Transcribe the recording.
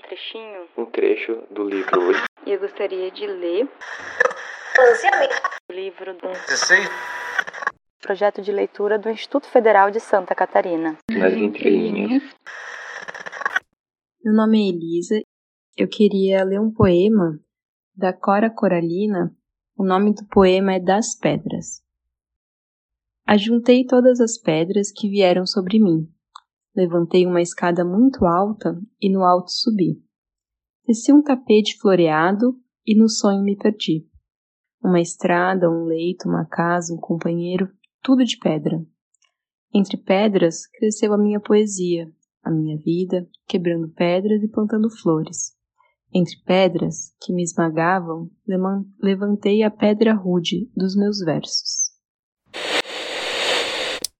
trechinho? Um trecho do livro hoje. E eu gostaria de ler o livro do projeto de leitura do Instituto Federal de Santa Catarina. Nas entrelinhas. Meu nome é Elisa. Eu queria ler um poema da Cora Coralina. O nome do poema é Das Pedras. Ajuntei todas as pedras que vieram sobre mim. Levantei uma escada muito alta e no alto subi. Desci um tapete floreado e no sonho me perdi. Uma estrada, um leito, uma casa, um companheiro, tudo de pedra. Entre pedras cresceu a minha poesia, a minha vida, quebrando pedras e plantando flores. Entre pedras que me esmagavam, levantei a pedra rude dos meus versos.